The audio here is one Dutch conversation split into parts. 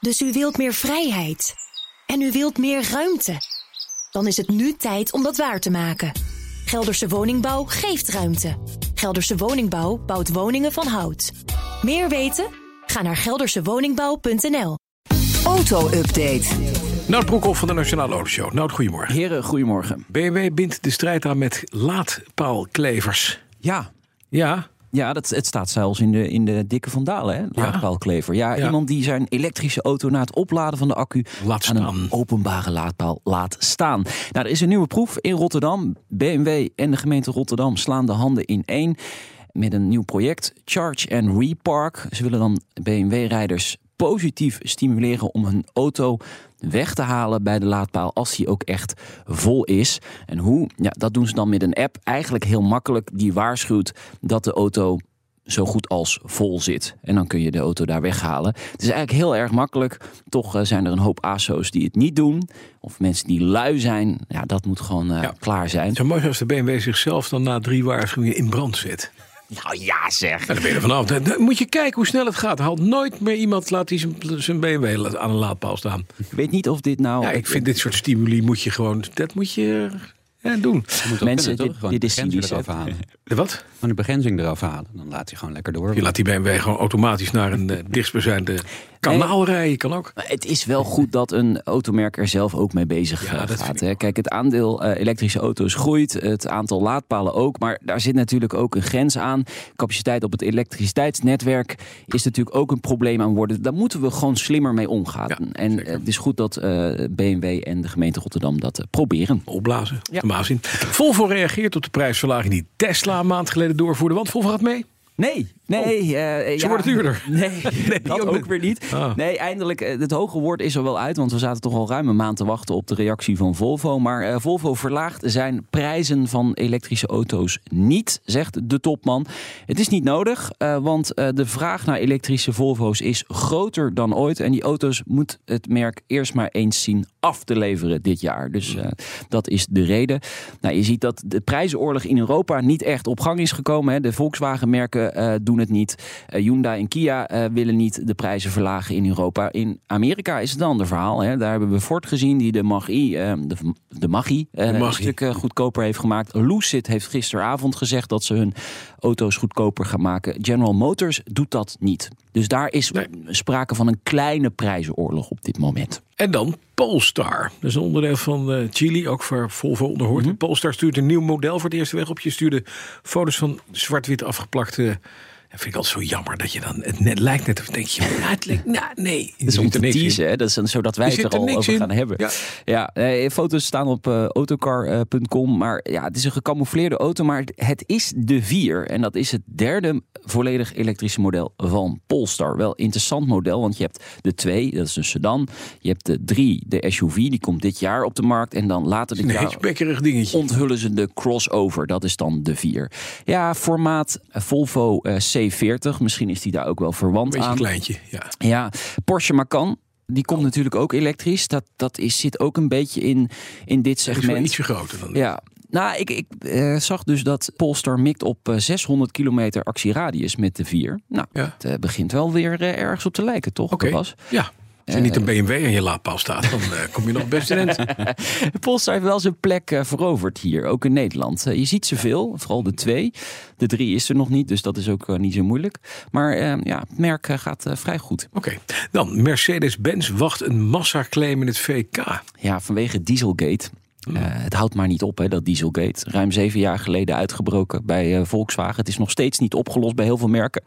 Dus u wilt meer vrijheid. En u wilt meer ruimte. Dan is het nu tijd om dat waar te maken. Gelderse Woningbouw geeft ruimte. Gelderse Woningbouw bouwt woningen van hout. Meer weten? Ga naar geldersewoningbouw.nl. Auto-update. Nout Broekhoff van de Nationale Autoshow. Nout, goedemorgen. Heren, goedemorgen. BMW bindt de strijd aan met laadpaalklevers. Ja, Ja, ja dat, het staat zelfs in de, in de dikke vandalen, hè? laadpaalklever. Ja, Ja. iemand die zijn elektrische auto na het opladen van de accu Laat aan een openbare laadpaal laat staan. Nou, er is een nieuwe proef in Rotterdam. BMW en de gemeente Rotterdam slaan de handen in één met een nieuw project, Charge and Repark. Ze willen dan BMW-rijders positief stimuleren om hun auto weg te halen bij de laadpaal als die ook echt vol is. En hoe? Ja, dat doen ze dan met een app. Eigenlijk heel makkelijk. Die waarschuwt dat de auto zo goed als vol zit. En dan kun je de auto daar weghalen. Het is eigenlijk heel erg makkelijk. Toch eh, zijn er een hoop ASO's die het niet doen. Of mensen die lui zijn. Ja, dat moet gewoon eh, Ja. klaar zijn. is mooi als de BMW zichzelf dan na drie waarschuwingen in brand zet. Nou ja, zeg. En dan ben je er vanaf. Dan dan moet je kijken hoe snel het gaat. Haalt nooit meer iemand laat die zijn, BMW aan een laadpaal staan. Ik weet niet of dit nou... Ja, ik vind dit soort stimuli moet je gewoon, dat moet je ja, doen. Je moet ook Mensen, dit- Gewoon dit de is cynisch. De wat? Gewoon de begrenzing eraf halen. Dan laat hij gewoon lekker door. Je laat die BMW gewoon automatisch naar een uh, dichtstbijzijnde kanaal rijden. Kan ook. Maar Het is wel goed dat een automerk er zelf ook mee bezig Ja, eh, gaat. Hè. Kijk, het aandeel eh, elektrische auto's groeit, het aantal laadpalen ook. Maar daar zit natuurlijk ook een grens aan. Capaciteit op het elektriciteitsnetwerk is natuurlijk ook een probleem aan worden. Daar moeten we gewoon slimmer mee omgaan. Ja, en zeker. het is goed dat eh, BMW en de gemeente Rotterdam dat proberen. Opblazen, de maas in. Volvo reageert op de prijsverlaging die Tesla een maand geleden doorvoerde. Want Volvo gaat mee. Nee, nee. eh, Ze ja, worden duurder. Nee, dat ook weer niet. Ah. Nee, eindelijk, eh, het hoge woord is er wel uit. Want we zaten toch al ruim een maand te wachten op de reactie van Volvo. Maar eh, Volvo verlaagt zijn prijzen van elektrische auto's niet, zegt de topman. Het is niet nodig, eh, want eh, de vraag naar elektrische Volvo's is groter dan ooit. En die auto's moet het merk eerst maar eens zien af te leveren dit jaar. Dus eh, dat is de reden. Nou, je ziet dat de prijzenoorlog in Europa niet echt op gang is gekomen. Hè. De Volkswagen-merken eh, doen het niet. Eh, Hyundai en Kia eh, willen niet de prijzen verlagen in Europa. In Amerika is het een ander verhaal. Hè. Daar hebben we Ford gezien die de Mach-E, eh, de, de Mach-E, een stuk goedkoper heeft gemaakt. Lucid heeft gisteravond gezegd dat ze hun auto's goedkoper gaan maken. General Motors doet dat niet. Dus daar is Nee. sprake van een kleine prijzenoorlog op dit moment. En dan Polestar. Dat is een onderdeel van eh, Chili, ook voor Volvo onderhoord. Polestar stuurt een nieuw model voor het eerste weg op. Je stuurde foto's van zwart-wit afgeplakte... Dat vind ik altijd zo jammer dat je dan... Het net lijkt net of denk je... Nou, het lijkt, nou, nee. Dat is om te teasen, hè? Dat is zodat wij Er het er al over in. gaan hebben. Ja. Ja, eh, foto's staan op eh, autocar.com. Maar ja, het is een gecamoufleerde auto. Maar het is de 4. En dat is het derde volledig elektrische model van Polestar. Wel interessant model, want je hebt de 2, dat is een sedan. Je hebt de 3, de SUV, die komt dit jaar op de markt. En dan later dit jaar dingetje. onthullen ze de crossover. Dat is dan de 4. Ja, formaat Volvo eh, C40. Misschien is die daar ook wel verwant Een beetje aan. een kleintje, ja. Ja, Porsche Macan. Die komt natuurlijk ook elektrisch. Dat, dat is, zit ook een beetje in, in dit Het is segment. ietsje groter dan Ja. Nou, ik, ik eh, zag dus dat Polestar mikt op eh, 600 kilometer actieradius met de 4. Nou, Ja. het eh, begint wel weer eh, ergens op te lijken, toch? Oké, Bas? ja. Als er niet een BMW aan je laadpaal staat, dan eh, kom je nog best in het. Polestar heeft wel zijn plek eh, veroverd hier, ook in Nederland. Eh, je ziet ze veel, vooral de 2. De 3 is er nog niet, dus dat is ook niet zo moeilijk. Maar ja, het merk gaat vrij goed. Oké, dan Mercedes-Benz wacht een massaclaim in het VK. Ja, vanwege Dieselgate. Eh, het houdt maar niet op, hè, dat Dieselgate. Ruim zeven jaar geleden uitgebroken bij Volkswagen. Het is nog steeds niet opgelost bij heel veel merken.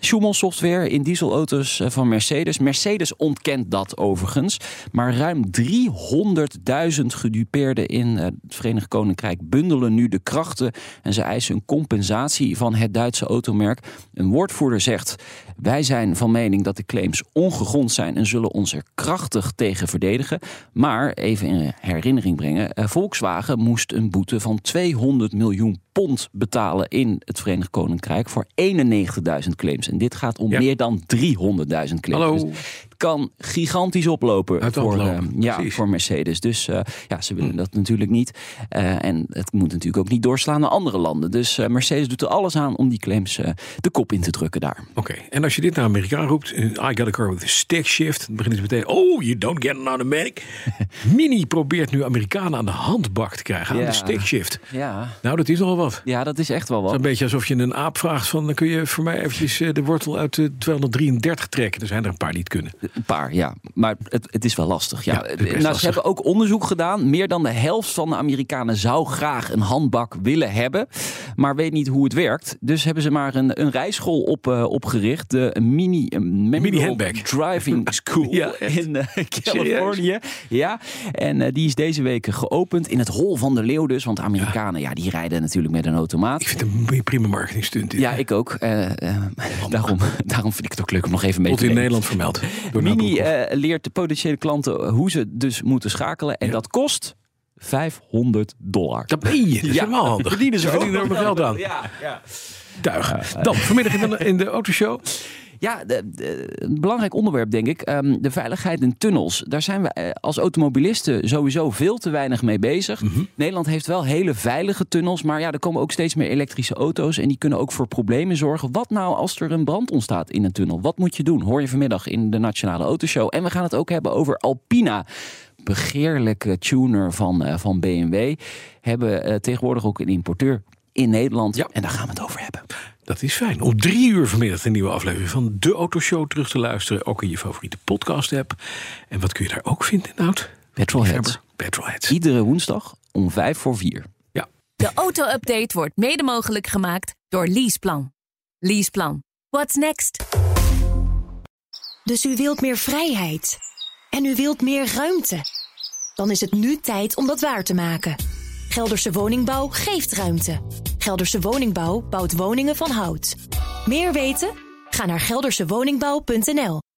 Schumann software in dieselauto's eh, van Mercedes. Mercedes ontkent dat overigens. Maar ruim 300.000 gedupeerden in eh, het Verenigd Koninkrijk bundelen nu de krachten. En ze eisen een compensatie van het Duitse automerk. Een woordvoerder zegt: Wij zijn van mening dat de claims ongegrond zijn en zullen ons er krachtig tegen verdedigen. Maar even in herinnering brengen: eh, Volkswagen moest een boete van 200 miljoen pond betalen in het Verenigd Koninkrijk voor 91.000 claims. En dit gaat om Ja. meer dan 300.000 claims. Hallo. Dus het kan gigantisch oplopen Uit voor, eh, ja, precies. voor Mercedes. Dus eh, ja, ze willen dat natuurlijk niet. Eh, en het moet natuurlijk ook niet doorslaan naar andere landen. Dus Mercedes doet er alles aan om die claims de kop in te drukken daar. Oké, en als je dit naar Amerikaan roept, I got a car with a stick shift, dan beginnen ze meteen, oh, you don't get an automatic. Mini probeert nu Amerikanen aan de handbak te krijgen, aan Ja. de stick shift. Ja. Nou, dat is nogal wat. ja, dat is echt wel wat. is een beetje alsof je een aap vraagt van, dan kun je voor mij eventjes de wortel uit de 233 trekken. Er zijn er een paar die het kunnen. Een paar, ja. Maar het, het is wel lastig. Ja. Nou, lastig. Ze hebben ook onderzoek gedaan. Meer dan de helft van de Amerikanen zou graag een handbak willen hebben. Maar weet niet hoe het werkt. Dus hebben ze maar een, een rijschool op, eh, opgericht. De Mini, eh, Mini handbag. Driving School Ja, in eh, Californië. Ja, en die is deze week geopend in het Hol van de Leeuw dus. Want Amerikanen, ja, die rijden natuurlijk met een automaat. Ik vind het een prima marketing stunt. dit. Ja, ik ook. Daarom, daarom vind ik het ook leuk om nog even mee Wordt te in nemen. Nederland vermeld. Door Mini eh, leert de potentiële klanten hoe ze dus moeten schakelen. En Ja. dat kost 500 dollar. dat ben je. Dat is helemaal handig. verdienen ze verdienen er geld aan. Ja, ja. Tuig. Dan, vanmiddag in de, in de autoshow. Ja, de, de- een belangrijk onderwerp denk ik. Ehm, de veiligheid in tunnels. Daar zijn we eh, als automobilisten sowieso veel te weinig mee bezig. Mhm. Nederland heeft wel hele veilige tunnels. Maar ja, er komen ook steeds meer elektrische auto's. En die kunnen ook voor problemen zorgen. Wat nou als er een brand ontstaat in een tunnel? Wat moet je doen? Hoor je vanmiddag in de Nationale Autoshow. En we gaan het ook hebben over Alpina. Begeerlijke tuner van, eh, van BMW. Hebben eh, tegenwoordig ook een importeur in Nederland. Ja. En daar gaan we het over hebben. Dat is fijn. Om drie uur vanmiddag een nieuwe aflevering van de Autoshow terug te luisteren. Ook in je favoriete podcast app. En wat kun je daar ook vinden, Nout? Petrolheads. Petrolheads. Iedere woensdag om vijf voor vier. Ja. De auto-update wordt mede mogelijk gemaakt door Leaseplan. Leaseplan. What's next? Dus u wilt meer vrijheid. En u wilt meer ruimte. Dan is het nu tijd om dat waar te maken. Gelderse Woningbouw geeft ruimte. Gelderse Woningbouw bouwt woningen van hout. Meer weten? Ga naar geldersewoningbouw.nl.